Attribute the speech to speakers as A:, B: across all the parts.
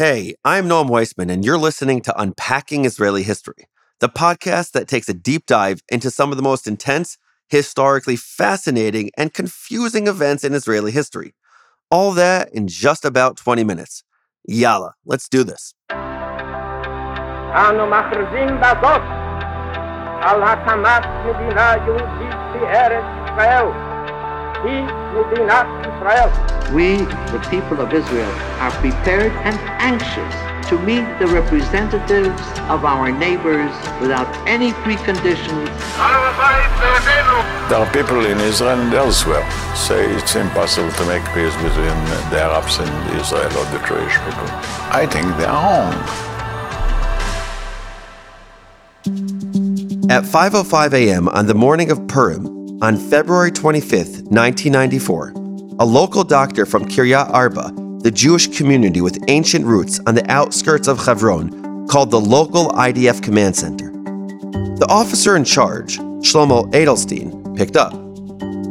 A: Hey, I'm Noam Weissman, and you're listening to Unpacking Israeli History, the podcast that takes a deep dive into some of the most intense, historically fascinating, and confusing events in Israeli history. All that in just about 20 minutes. Yalla, let's do this.
B: אנו מכריזים בזאת על הקמת מדינה יהודית בארץ ישראל. He will be not Israel.
C: We, the people of Israel, are prepared and anxious to meet the representatives of our neighbors without any preconditions.
D: There are people in Israel and elsewhere say it's impossible to make peace between the Arabs and Israel or the Jewish people. I think they are wrong.
A: At 5:05 a.m. on the morning of Purim, on February 25, 1994, a local doctor from Kiryat Arba, the Jewish community with ancient roots on the outskirts of Hebron, called the local IDF command center. The officer in charge, Shlomo Edelstein, picked up.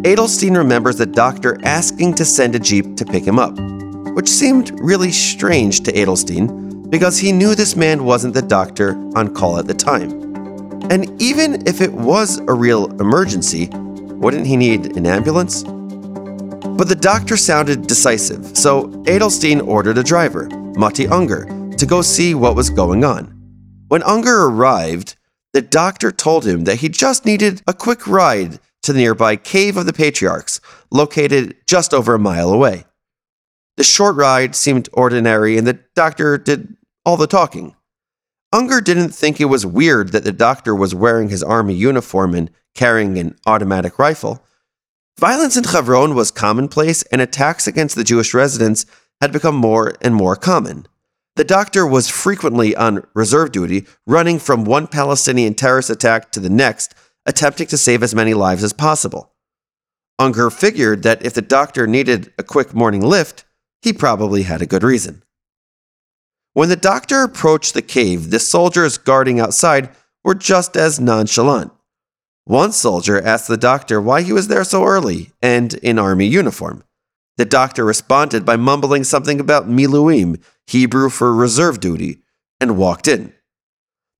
A: Edelstein remembers the doctor asking to send a jeep to pick him up, which seemed really strange to Edelstein because he knew this man wasn't the doctor on call at the time. And even if it was a real emergency, wouldn't he need an ambulance? But the doctor sounded decisive, so Edelstein ordered a driver, Mati Unger, to go see what was going on. When Unger arrived, the doctor told him that he just needed a quick ride to the nearby Cave of the Patriarchs, located just over a mile away. The short ride seemed ordinary, and the doctor did all the talking. Unger didn't think it was weird that the doctor was wearing his army uniform and carrying an automatic rifle. Violence in Hebron was commonplace, and attacks against the Jewish residents had become more and more common. The doctor was frequently on reserve duty, running from one Palestinian terrorist attack to the next, attempting to save as many lives as possible. Unger figured that if the doctor needed a quick morning lift, he probably had a good reason. When the doctor approached the cave, the soldiers guarding outside were just as nonchalant. One soldier asked the doctor why he was there so early and in army uniform. The doctor responded by mumbling something about miluim, Hebrew for reserve duty, and walked in.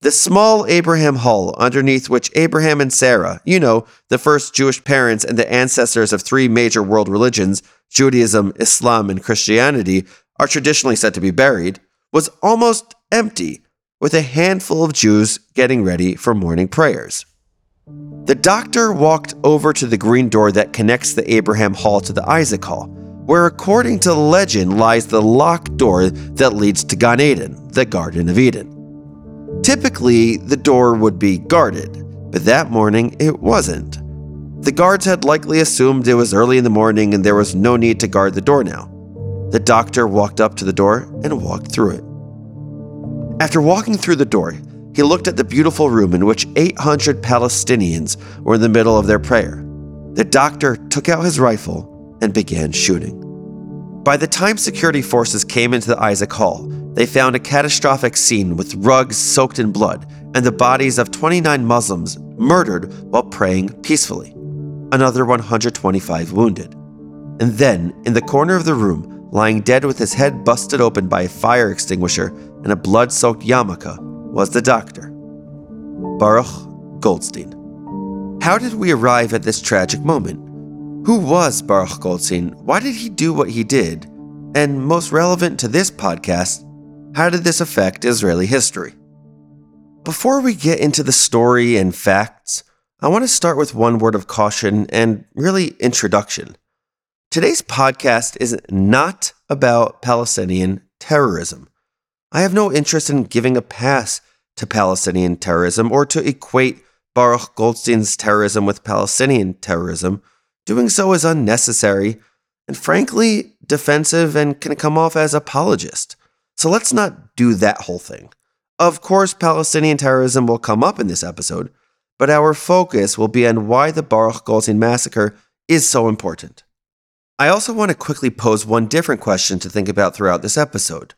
A: The small Abraham Hall, underneath which Abraham and Sarah, you know, the first Jewish parents and the ancestors of three major world religions, Judaism, Islam, and Christianity, are traditionally said to be buried, was almost empty, with a handful of Jews getting ready for morning prayers. The doctor walked over to the green door that connects the Abraham Hall to the Isaac Hall, where, according to legend, lies the locked door that leads to Gan Eden, the Garden of Eden. Typically, the door would be guarded, but that morning it wasn't. The guards had likely assumed it was early in the morning and there was no need to guard the door now. The doctor walked up to the door and walked through it. After walking through the door, he looked at the beautiful room in which 800 Palestinians were in the middle of their prayer. The doctor took out his rifle and began shooting. By the time security forces came into the Isaac Hall, they found a catastrophic scene with rugs soaked in blood and the bodies of 29 Muslims murdered while praying peacefully, another 125 wounded. And then, in the corner of the room, lying dead with his head busted open by a fire extinguisher and a blood soaked yarmulke, was the doctor, Baruch Goldstein. How did we arrive at this tragic moment? Who was Baruch Goldstein? Why did he do what he did? And most relevant to this podcast, how did this affect Israeli history? Before we get into the story and facts, I want to start with one word of caution and really introduction. Today's podcast is not about Palestinian terrorism. I have no interest in giving a pass to Palestinian terrorism or to equate Baruch Goldstein's terrorism with Palestinian terrorism. Doing so is unnecessary and frankly defensive and can come off as apologist. So let's not do that whole thing. Of course, Palestinian terrorism will come up in this episode, but our focus will be on why the Baruch Goldstein massacre is so important. I also want to quickly pose one different question to think about throughout this episode.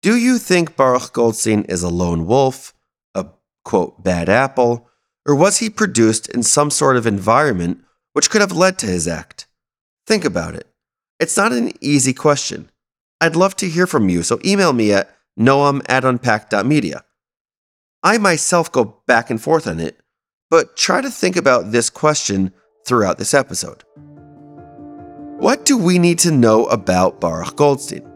A: Do you think Baruch Goldstein is a lone wolf, a quote, bad apple, or was he produced in some sort of environment which could have led to his act? Think about it. It's not an easy question. I'd love to hear from you, so email me at noam at unpack.media. I myself go back and forth on it, but try to think about this question throughout this episode. What do we need to know about Baruch Goldstein?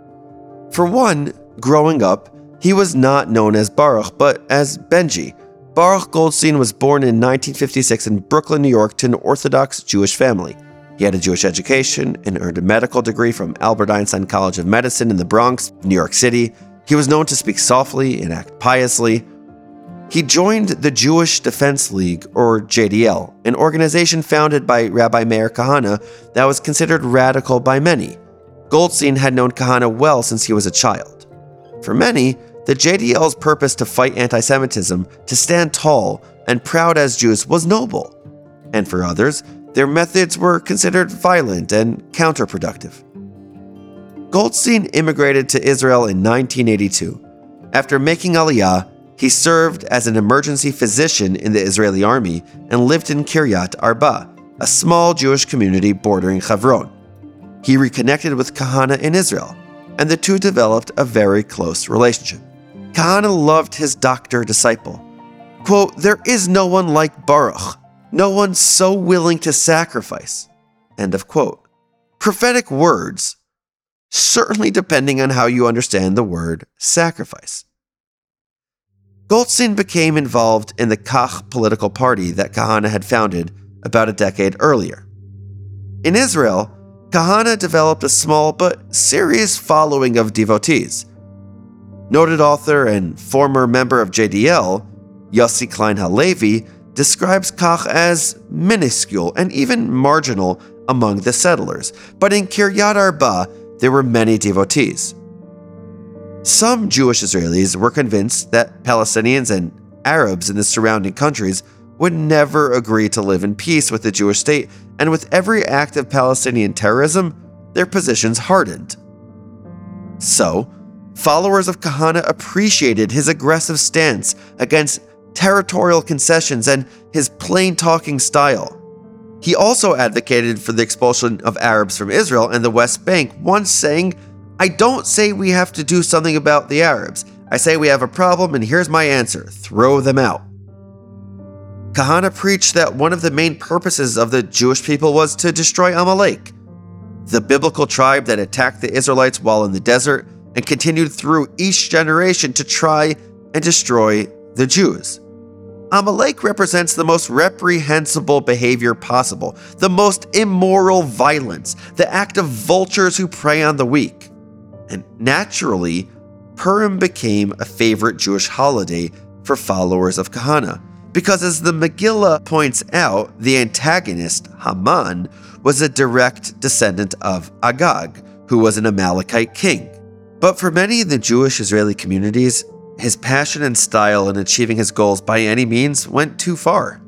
A: For one, growing up, he was not known as Baruch, but as Benji. Baruch Goldstein was born in 1956 in Brooklyn, New York, to an Orthodox Jewish family. He had a Jewish education and earned a medical degree from Albert Einstein College of Medicine in the Bronx, New York City. He was known to speak softly and act piously. He joined the Jewish Defense League, or JDL, an organization founded by Rabbi Meir Kahane that was considered radical by many. Goldstein had known Kahane well since he was a child. For many, the JDL's purpose to fight anti Semitism, to stand tall and proud as Jews, was noble. And for others, their methods were considered violent and counterproductive. Goldstein immigrated to Israel in 1982. After making Aliyah, he served as an emergency physician in the Israeli army and lived in Kiryat Arba, a small Jewish community bordering Hebron. He reconnected with Kahane in Israel, and the two developed a very close relationship. Kahane loved his doctor disciple. Quote, There is no one like Baruch, no one so willing to sacrifice. End of quote. Prophetic words, certainly depending on how you understand the word sacrifice. Goldstein became involved in the Kach political party that Kahane had founded about a decade earlier. In Israel, Kahane developed a small but serious following of devotees. Noted author and former member of JDL, Yossi Klein Halevi, describes Kach as minuscule and even marginal among the settlers, but in Kiryat Arba, there were many devotees. Some Jewish Israelis were convinced that Palestinians and Arabs in the surrounding countries would never agree to live in peace with the Jewish state, and with every act of Palestinian terrorism, their positions hardened. So, followers of Kahane appreciated his aggressive stance against territorial concessions and his plain talking style. He also advocated for the expulsion of Arabs from Israel and the West Bank, once saying I don't say we have to do something about the Arabs. I say we have a problem, and here's my answer throw them out. Kahane preached that one of the main purposes of the Jewish people was to destroy Amalek, the biblical tribe that attacked the Israelites while in the desert and continued through each generation to try and destroy the Jews. Amalek represents the most reprehensible behavior possible, the most immoral violence, the act of vultures who prey on the weak. And naturally, Purim became a favorite Jewish holiday for followers of Kahane. Because as the Megillah points out, the antagonist, Haman, was a direct descendant of Agag, who was an Amalekite king. But for many in the Jewish Israeli communities, his passion and style in achieving his goals by any means went too far.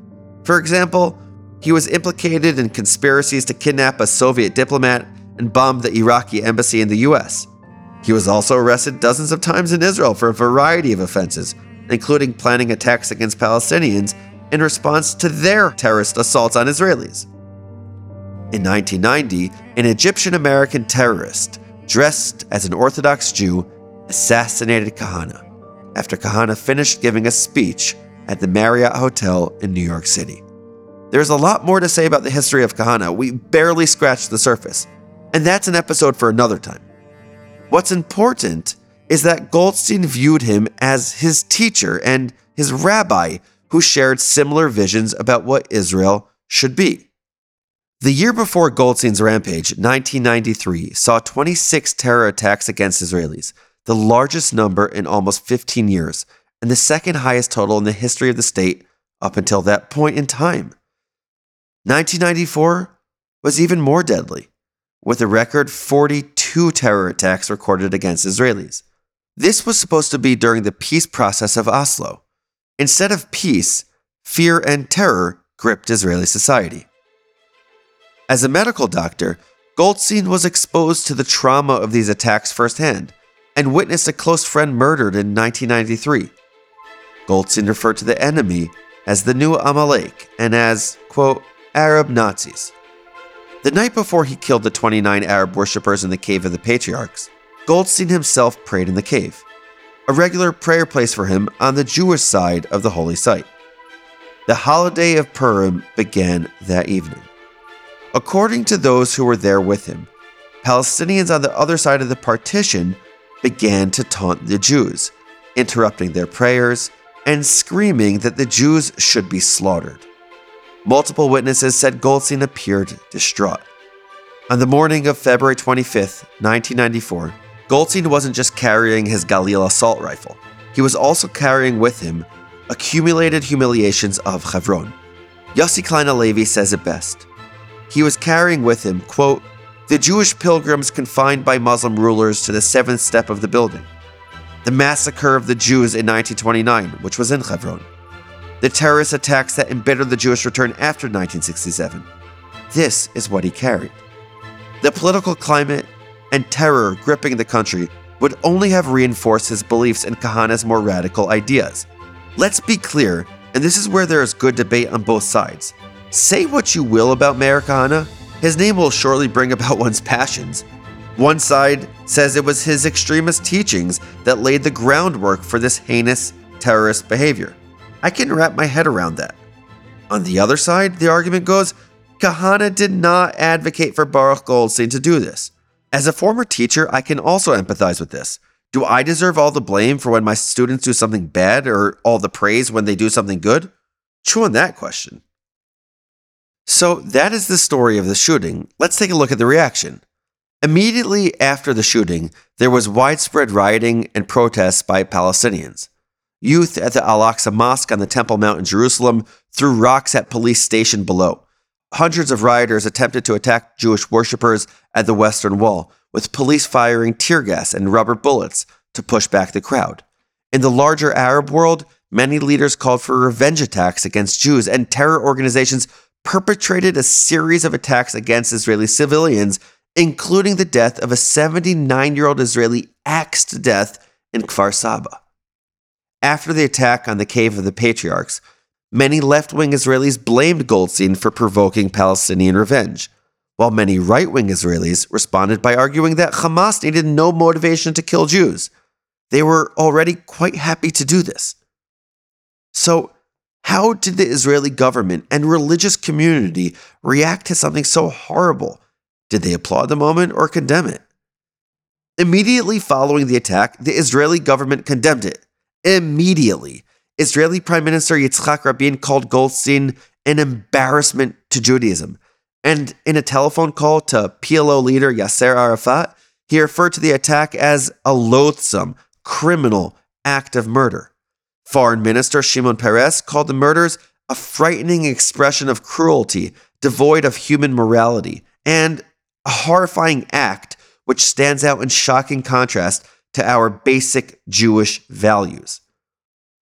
A: For example, he was implicated in conspiracies to kidnap a Soviet diplomat and bomb the Iraqi embassy in the US. He was also arrested dozens of times in Israel for a variety of offenses, including planning attacks against Palestinians in response to their terrorist assaults on Israelis. In 1990, an Egyptian American terrorist, dressed as an Orthodox Jew, assassinated Kahane after Kahane finished giving a speech at the Marriott Hotel in New York City. There's a lot more to say about the history of Kahane. We barely scratched the surface, and that's an episode for another time. What's important is that Goldstein viewed him as his teacher and his rabbi who shared similar visions about what Israel should be. The year before Goldstein's rampage, 1993, saw 26 terror attacks against Israelis, the largest number in almost 15 years, and the second highest total in the history of the state up until that point in time. 1994 was even more deadly, with a record 42 terror attacks recorded against Israelis. This was supposed to be during the peace process of Oslo. Instead of peace, fear and terror gripped Israeli society. As a medical doctor, Goldstein was exposed to the trauma of these attacks firsthand and witnessed a close friend murdered in 1993. Goldstein referred to the enemy as the new Amalek and as, quote, Arab Nazis. The night before he killed the 29 Arab worshippers in the Cave of the Patriarchs, Goldstein himself prayed in the cave, a regular prayer place for him on the Jewish side of the holy site. The holiday of Purim began that evening. According to those who were there with him, Palestinians on the other side of the partition began to taunt the Jews, interrupting their prayers and screaming that the Jews should be slaughtered. Multiple witnesses said Goldstein appeared distraught. On the morning of February 25, 1994, Goldstein wasn't just carrying his Galil assault rifle, he was also carrying with him accumulated humiliations of Hebron. Yossi Klein Halevi says it best. He was carrying with him, quote, the Jewish pilgrims confined by Muslim rulers to the seventh step of the building, the massacre of the Jews in 1929, which was in Hebron, the terrorist attacks that embittered the Jewish return after 1967. This is what he carried. The political climate and terror gripping the country would only have reinforced his beliefs in Kahane's more radical ideas. Let's be clear, and this is where there is good debate on both sides. Say what you will about Meir Kahane, his name will surely bring about one's passions. One side says it was his extremist teachings that laid the groundwork for this heinous terrorist behavior. I can wrap my head around that. On the other side, the argument goes Kahane did not advocate for Baruch Goldstein to do this. As a former teacher, I can also empathize with this. Do I deserve all the blame for when my students do something bad or all the praise when they do something good? Chew on that question. So, that is the story of the shooting. Let's take a look at the reaction. Immediately after the shooting, there was widespread rioting and protests by Palestinians. Youth at the Al Aqsa Mosque on the Temple Mount in Jerusalem threw rocks at police stationed below. Hundreds of rioters attempted to attack Jewish worshippers at the Western Wall, with police firing tear gas and rubber bullets to push back the crowd. In the larger Arab world, many leaders called for revenge attacks against Jews, and terror organizations perpetrated a series of attacks against Israeli civilians, including the death of a 79 year old Israeli axed to death in Kfar Saba. After the attack on the Cave of the Patriarchs, many left wing Israelis blamed Goldstein for provoking Palestinian revenge, while many right wing Israelis responded by arguing that Hamas needed no motivation to kill Jews. They were already quite happy to do this. So, how did the Israeli government and religious community react to something so horrible? Did they applaud the moment or condemn it? Immediately following the attack, the Israeli government condemned it. Immediately. Israeli Prime Minister Yitzhak Rabin called Goldstein an embarrassment to Judaism. And in a telephone call to PLO leader Yasser Arafat, he referred to the attack as a loathsome, criminal act of murder. Foreign Minister Shimon Peres called the murders a frightening expression of cruelty, devoid of human morality, and a horrifying act which stands out in shocking contrast to our basic Jewish values.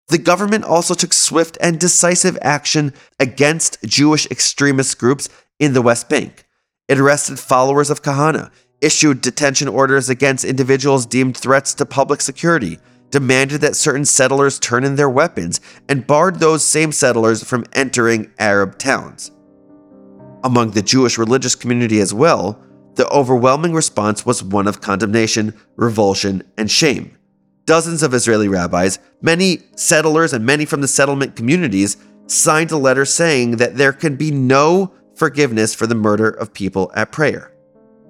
A: The government also took swift and decisive action against Jewish extremist groups in the West Bank. It arrested followers of Kahane, issued detention orders against individuals deemed threats to public security, demanded that certain settlers turn in their weapons, and barred those same settlers from entering Arab towns. Among the Jewish religious community as well, the overwhelming response was one of condemnation, revulsion, and shame. Dozens of Israeli rabbis, many settlers, and many from the settlement communities signed a letter saying that there can be no forgiveness for the murder of people at prayer.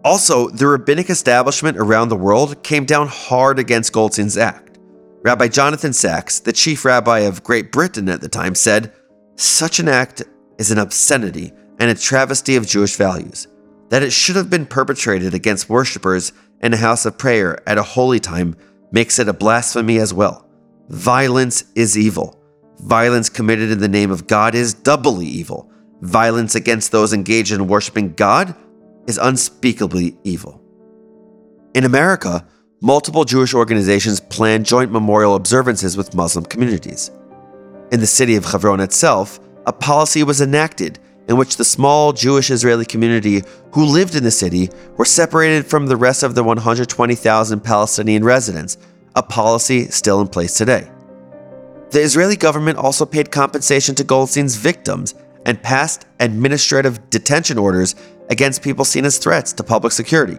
A: Also, the rabbinic establishment around the world came down hard against Goldstein's act. Rabbi Jonathan Sacks, the chief rabbi of Great Britain at the time, said, Such an act is an obscenity and a travesty of Jewish values. That it should have been perpetrated against worshippers in a house of prayer at a holy time makes it a blasphemy as well. Violence is evil. Violence committed in the name of God is doubly evil. Violence against those engaged in worshiping God is unspeakably evil. In America, multiple Jewish organizations plan joint memorial observances with Muslim communities. In the city of Hebron itself, a policy was enacted in which the small Jewish Israeli community who lived in the city were separated from the rest of the 120,000 Palestinian residents, a policy still in place today. The Israeli government also paid compensation to Goldstein's victims and passed administrative detention orders against people seen as threats to public security.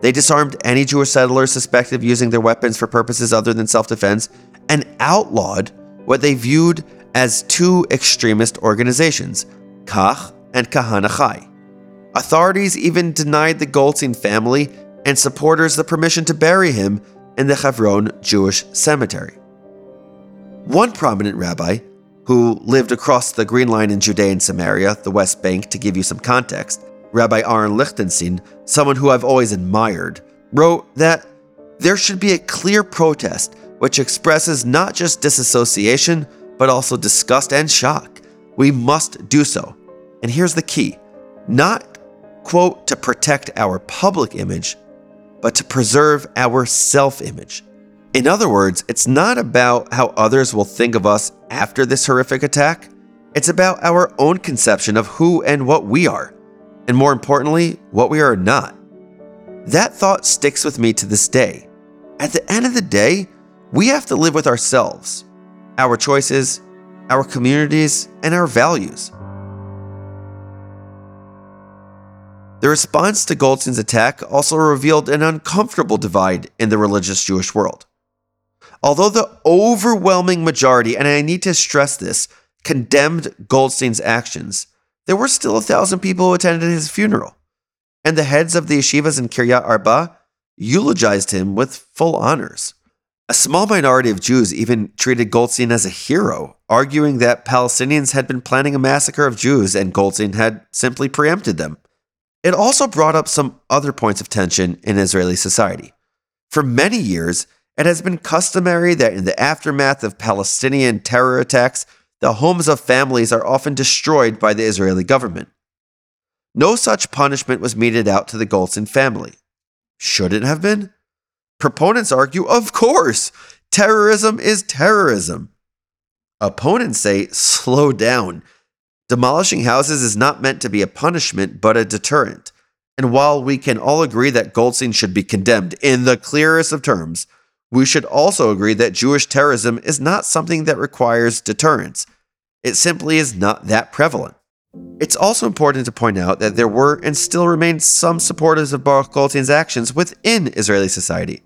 A: They disarmed any Jewish settlers suspected of using their weapons for purposes other than self defense and outlawed what they viewed as two extremist organizations, Kach and Kahane Chai. Authorities even denied the Goldstein family and supporters the permission to bury him in the Hebron Jewish cemetery. One prominent rabbi, who lived across the Green Line in Judea and Samaria, the West Bank, to give you some context, Rabbi Aaron Lichtenstein, someone who I've always admired, wrote that there should be a clear protest which expresses not just disassociation, but also disgust and shock. We must do so. And here's the key not, quote, to protect our public image, but to preserve our self image. In other words, it's not about how others will think of us after this horrific attack, it's about our own conception of who and what we are, and more importantly, what we are not. That thought sticks with me to this day. At the end of the day, we have to live with ourselves, our choices, our communities, and our values. The response to Goldstein's attack also revealed an uncomfortable divide in the religious Jewish world. Although the overwhelming majority, and I need to stress this, condemned Goldstein's actions, there were still a thousand people who attended his funeral. And the heads of the yeshivas in Kiryat Arba eulogized him with full honors. A small minority of Jews even treated Goldstein as a hero, arguing that Palestinians had been planning a massacre of Jews and Goldstein had simply preempted them. It also brought up some other points of tension in Israeli society. For many years, it has been customary that in the aftermath of Palestinian terror attacks, the homes of families are often destroyed by the Israeli government. No such punishment was meted out to the Goldstein family. Should it have been? Proponents argue, of course, terrorism is terrorism. Opponents say, slow down. Demolishing houses is not meant to be a punishment, but a deterrent. And while we can all agree that Goldstein should be condemned in the clearest of terms, we should also agree that Jewish terrorism is not something that requires deterrence. It simply is not that prevalent. It's also important to point out that there were and still remain some supporters of Baruch Goldstein's actions within Israeli society.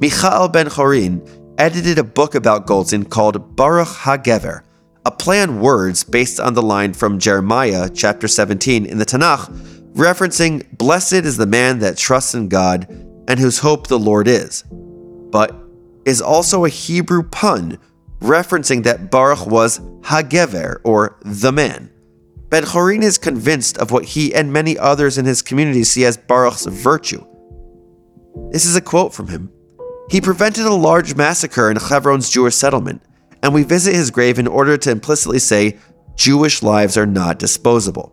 A: Michael Ben Chorin edited a book about Goldstein called Baruch HaGever, a play on words based on the line from Jeremiah chapter 17 in the Tanakh, referencing, Blessed is the man that trusts in God and whose hope the Lord is but is also a Hebrew pun referencing that Baruch was Hagever, or the man. Ben Chorin is convinced of what he and many others in his community see as Baruch's virtue. This is a quote from him. He prevented a large massacre in Hebron's Jewish settlement, and we visit his grave in order to implicitly say Jewish lives are not disposable.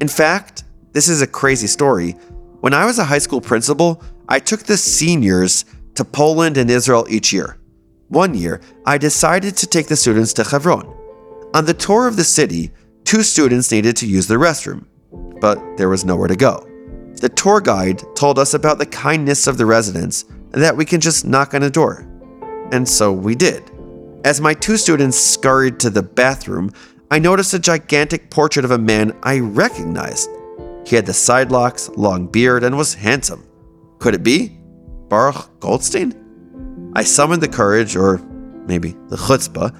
A: In fact, this is a crazy story. When I was a high school principal, I took the seniors to Poland and Israel each year. One year, I decided to take the students to Hebron. On the tour of the city, two students needed to use the restroom, but there was nowhere to go. The tour guide told us about the kindness of the residents that we can just knock on a door. And so we did. As my two students scurried to the bathroom, I noticed a gigantic portrait of a man I recognized. He had the side locks, long beard, and was handsome. Could it be? Baruch Goldstein? I summoned the courage, or maybe the chutzpah,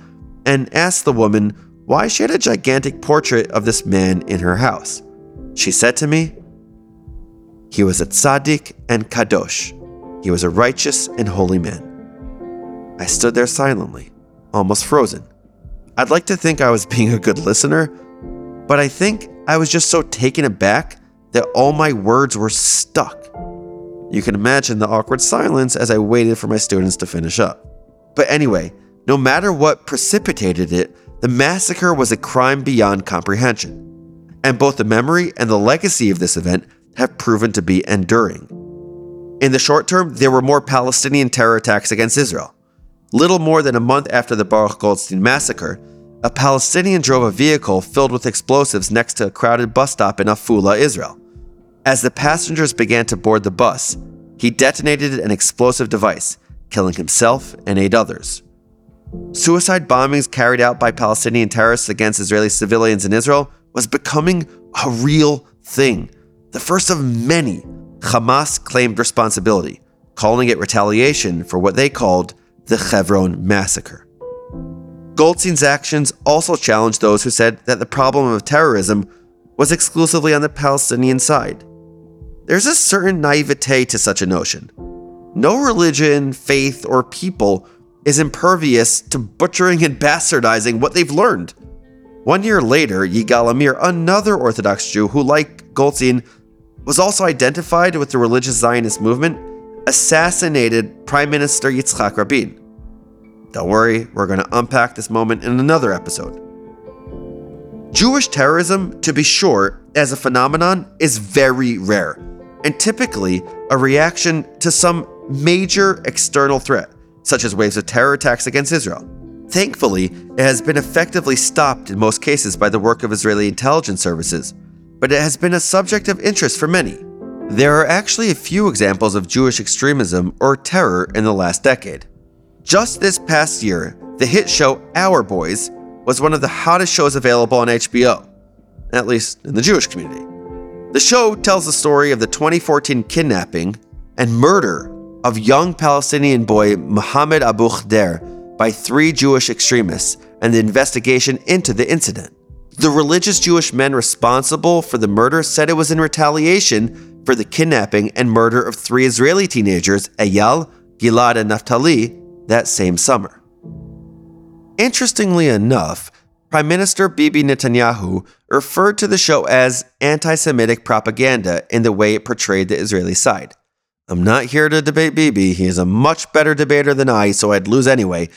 A: and asked the woman why she had a gigantic portrait of this man in her house. She said to me, He was a tzaddik and kadosh. He was a righteous and holy man. I stood there silently, almost frozen. I'd like to think I was being a good listener, but I think I was just so taken aback that all my words were stuck. You can imagine the awkward silence as I waited for my students to finish up. But anyway, no matter what precipitated it, the massacre was a crime beyond comprehension. And both the memory and the legacy of this event have proven to be enduring. In the short term, there were more Palestinian terror attacks against Israel. Little more than a month after the Baruch Goldstein massacre, a Palestinian drove a vehicle filled with explosives next to a crowded bus stop in Afula, Israel. As the passengers began to board the bus, he detonated an explosive device, killing himself and eight others. Suicide bombings carried out by Palestinian terrorists against Israeli civilians in Israel was becoming a real thing, the first of many. Hamas claimed responsibility, calling it retaliation for what they called the Hebron massacre. Goldstein's actions also challenged those who said that the problem of terrorism was exclusively on the Palestinian side. There's a certain naivete to such a notion. No religion, faith, or people is impervious to butchering and bastardizing what they've learned. One year later, Yigal Amir, another Orthodox Jew who, like Goldstein, was also identified with the religious Zionist movement, assassinated Prime Minister Yitzhak Rabin. Don't worry, we're going to unpack this moment in another episode. Jewish terrorism, to be sure, as a phenomenon, is very rare, and typically a reaction to some major external threat, such as waves of terror attacks against Israel. Thankfully, it has been effectively stopped in most cases by the work of Israeli intelligence services, but it has been a subject of interest for many. There are actually a few examples of Jewish extremism or terror in the last decade. Just this past year, the hit show Our Boys was one of the hottest shows available on HBO, at least in the Jewish community. The show tells the story of the 2014 kidnapping and murder of young Palestinian boy Mohammed Abu Khdeir by three Jewish extremists and the investigation into the incident. The religious Jewish men responsible for the murder said it was in retaliation for the kidnapping and murder of three Israeli teenagers, Eyal, Gilad, and Naftali, that same summer. Interestingly enough, Prime Minister Bibi Netanyahu referred to the show as anti Semitic propaganda in the way it portrayed the Israeli side. I'm not here to debate Bibi, he is a much better debater than I, so I'd lose anyway.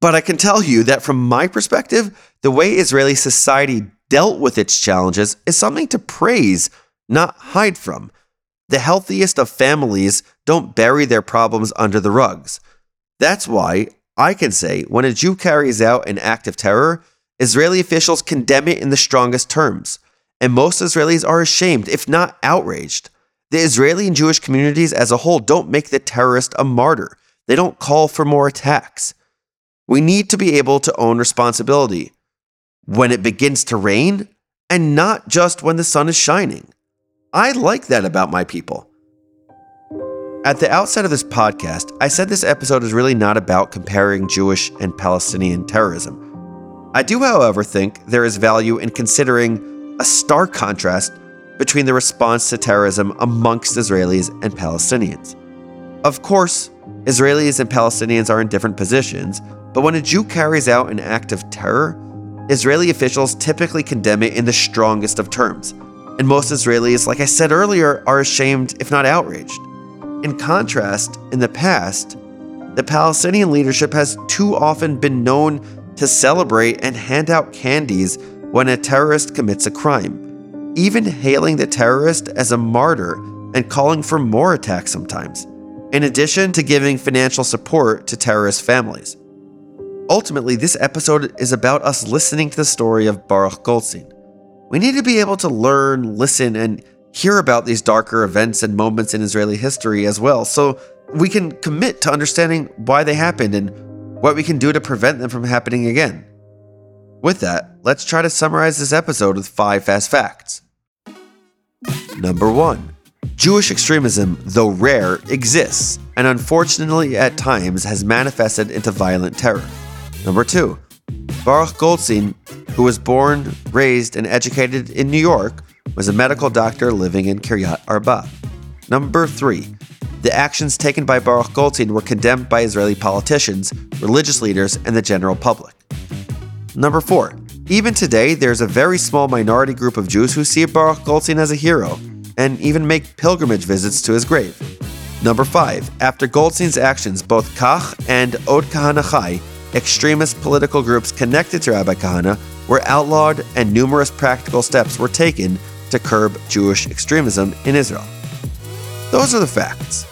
A: But I can tell you that from my perspective, the way Israeli society dealt with its challenges is something to praise, not hide from. The healthiest of families don't bury their problems under the rugs. That's why I can say when a Jew carries out an act of terror, Israeli officials condemn it in the strongest terms. And most Israelis are ashamed, if not outraged. The Israeli and Jewish communities as a whole don't make the terrorist a martyr. They don't call for more attacks. We need to be able to own responsibility when it begins to rain and not just when the sun is shining. I like that about my people. At the outset of this podcast, I said this episode is really not about comparing Jewish and Palestinian terrorism. I do, however, think there is value in considering a stark contrast between the response to terrorism amongst Israelis and Palestinians. Of course, Israelis and Palestinians are in different positions, but when a Jew carries out an act of terror, Israeli officials typically condemn it in the strongest of terms. And most Israelis, like I said earlier, are ashamed, if not outraged. In contrast, in the past, the Palestinian leadership has too often been known to celebrate and hand out candies when a terrorist commits a crime even hailing the terrorist as a martyr and calling for more attacks sometimes, in addition to giving financial support to terrorist families. Ultimately, this episode is about us listening to the story of Baruch Goldstein. We need to be able to learn, listen, and hear about these darker events and moments in Israeli history as well, so we can commit to understanding why they happened and what we can do to prevent them from happening again. With that, let's try to summarize this episode with five fast facts. Number one Jewish extremism, though rare, exists and unfortunately at times has manifested into violent terror. Number two Baruch Goldstein, who was born, raised, and educated in New York, was a medical doctor living in Kiryat Arba. Number three, the actions taken by Baruch Goldstein were condemned by Israeli politicians, religious leaders, and the general public. Number four, even today, there's a very small minority group of Jews who see Baruch Goldstein as a hero and even make pilgrimage visits to his grave. Number five, after Goldstein's actions, both Kach and Od Kahane Chai, extremist political groups connected to Rabbi Kahane, were outlawed and numerous practical steps were taken to curb Jewish extremism in Israel. Those are the facts.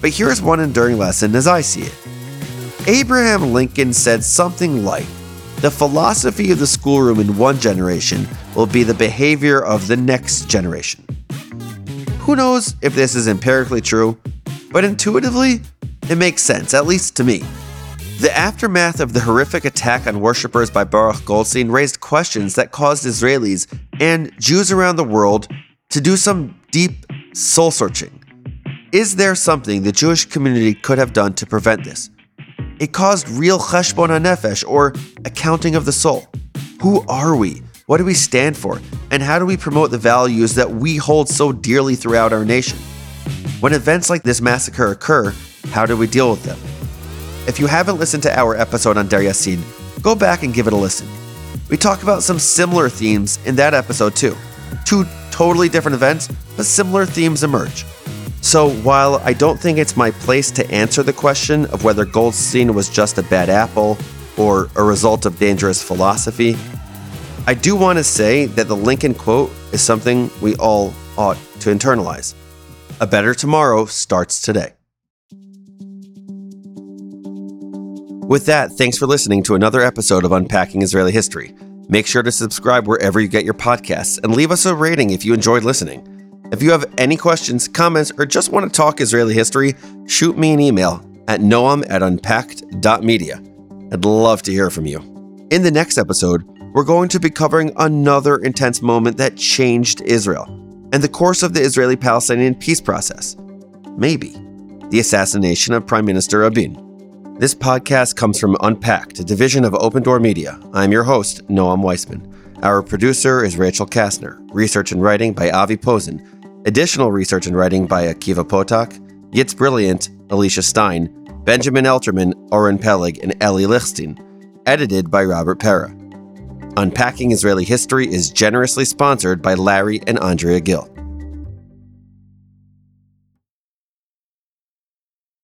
A: But here's one enduring lesson as I see it. Abraham Lincoln said something like, the philosophy of the schoolroom in one generation will be the behavior of the next generation. Who knows if this is empirically true, but intuitively, it makes sense, at least to me. The aftermath of the horrific attack on worshippers by Baruch Goldstein raised questions that caused Israelis and Jews around the world to do some deep soul searching. Is there something the Jewish community could have done to prevent this? It caused real cheshbon nefesh, or accounting of the soul. Who are we? What do we stand for? And how do we promote the values that we hold so dearly throughout our nation? When events like this massacre occur, how do we deal with them? If you haven't listened to our episode on Deir Yassin, go back and give it a listen. We talk about some similar themes in that episode too. Two totally different events, but similar themes emerge. So while I don't think it's my place to answer the question of whether Goldstein was just a bad apple or a result of dangerous philosophy, I do want to say that the Lincoln quote is something we all ought to internalize. A better tomorrow starts today. With that, thanks for listening to another episode of Unpacking Israeli History. Make sure to subscribe wherever you get your podcasts and leave us a rating if you enjoyed listening. If you have any questions, comments, or just want to talk Israeli history, shoot me an email at noam at unpacked.media. I'd love to hear from you. In the next episode, we're going to be covering another intense moment that changed Israel and the course of the Israeli Palestinian peace process. Maybe the assassination of Prime Minister Rabin. This podcast comes from Unpacked, a division of Open Door Media. I'm your host, Noam Weissman. Our producer is Rachel Kastner. Research and writing by Avi Posen. Additional research and writing by Akiva Potok, Yitz Brilliant, Alicia Stein, Benjamin Elterman, Oren Peleg, and Eli Lichstein. Edited by Robert Pera. Unpacking Israeli History is generously sponsored by Larry and Andrea Gill.